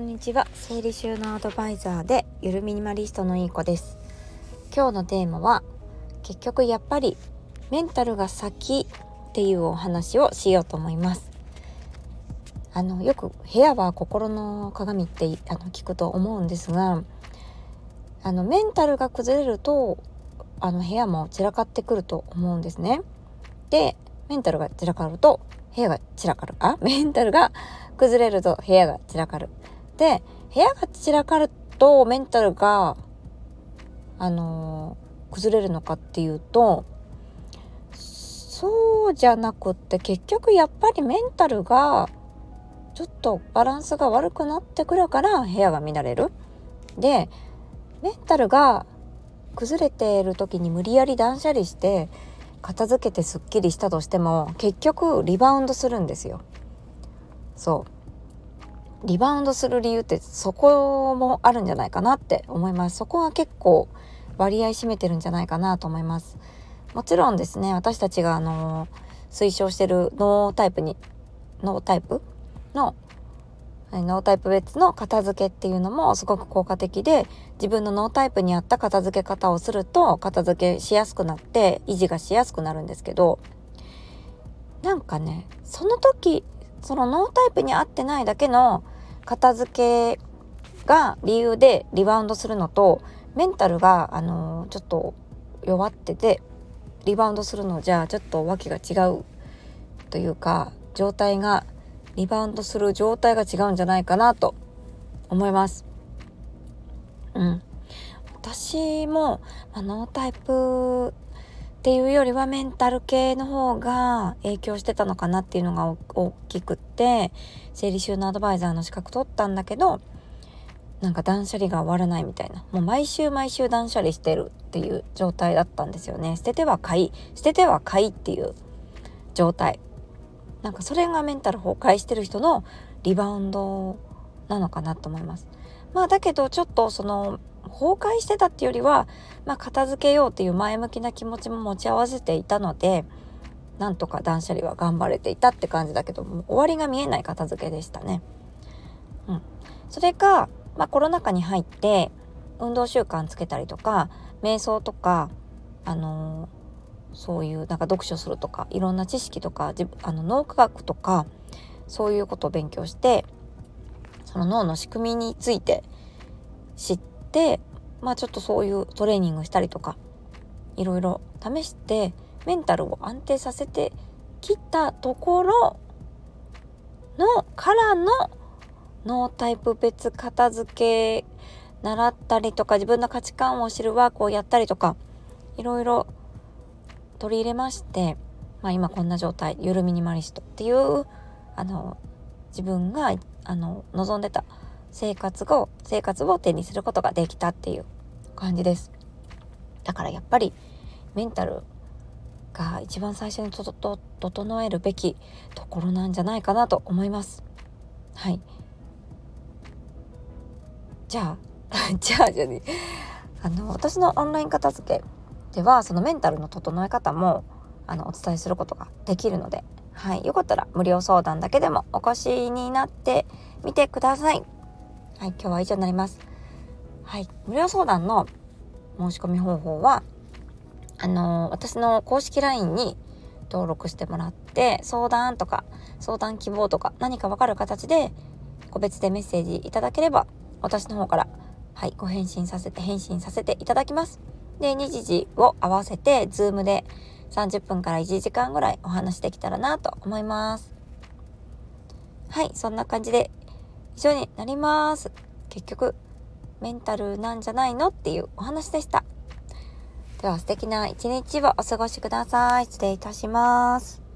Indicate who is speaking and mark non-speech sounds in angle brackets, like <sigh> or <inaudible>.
Speaker 1: んにちは。整理収納アドバイザーでゆるミニマリストのいい子です。今日のテーマは結局やっぱりメンタルが先っていうお話をしようと思います。あのよく部屋は心の鏡ってあの聞くと思うんですがあのメンタルが崩れるとあの部屋も散らかってくると思うんですね。でメンタルが散らかると部屋が散らかる。あメンタルが崩れると部屋が散らかる。で、部屋が散らかるとメンタルが、あのー、崩れるのかっていうと、そうじゃなくって結局やっぱりメンタルがちょっとバランスが悪くなってくるから部屋が乱れる。で、メンタルが崩れている時に無理やり断捨離して片付けてすっきりしたとしても結局リバウンドするんですよ。そうリバウンドする理由ってそこもあるんじゃないかなって思います。そこは結構割合占めてるんじゃないかなと思います。もちろんですね私たちがあの推奨してるノータイプにノータイプのノータイプ別の片付けっていうのもすごく効果的で自分のノータイプに合った片付け方をすると片付けしやすくなって維持がしやすくなるんですけどなんかねその時そのノータイプに合ってないだけの片付けが理由でリバウンドするのとメンタルが、あのー、ちょっと弱っててリバウンドするのじゃあちょっと訳が違うというか状態がリバウンドする状態が違うんじゃないかなと思います。うん、私も、ま、ノータイプっていうよりはメンタル系の方が影響してたのかなっていうのが大きくって生理収納アドバイザーの資格取ったんだけどなんか断捨離が終わらないみたいな。もう毎週毎週断捨離してるっていう状態だったんですよね。捨てては買い捨てては買いっていう状態。なんかそれがメンタル崩壊してる人のリバウンドなのかなと思います。まあだけどちょっとその崩壊してたっていうよりは、まあ、片付けようっていう前向きな気持ちも持ち合わせていたのでなんとか断捨離は頑張れていたって感じだけども終わりが見えない片付けでしたね。うん、それか、まあ、コロナ禍に入って運動習慣つけたりとか瞑想とか、あのー、そういうなんか読書するとかいろんな知識とかあの脳科学とかそういうことを勉強してその脳の仕組みについて知ってでまあちょっとそういうトレーニングしたりとかいろいろ試してメンタルを安定させてきたところのからのノータイプ別片付け習ったりとか自分の価値観を知るワークをやったりとかいろいろ取り入れまして、まあ、今こんな状態ゆるミニマリストっていうあの自分があの望んでた生活を生活を手にすることができたっていう感じです。だからやっぱりメンタルが一番最初にとと整えるべきところなんじゃないかなと思います。はい。じゃあ <laughs> じゃあじゃあね。あの私のオンライン片付けではそのメンタルの整え方もあのお伝えすることができるので、はい、よかったら無料相談だけでもお越しになってみてください。はい、今日は以上になります。はい、無料相談の申し込み方法は、あの、私の公式 LINE に登録してもらって、相談とか、相談希望とか、何かわかる形で、個別でメッセージいただければ、私の方から、はい、ご返信させて、返信させていただきます。で、日時を合わせて、Zoom で30分から1時間ぐらいお話できたらなと思います。はい、そんな感じで以上になります。結局、メンタルなんじゃないのっていうお話でした。では素敵な一日をお過ごしください。失礼いたします。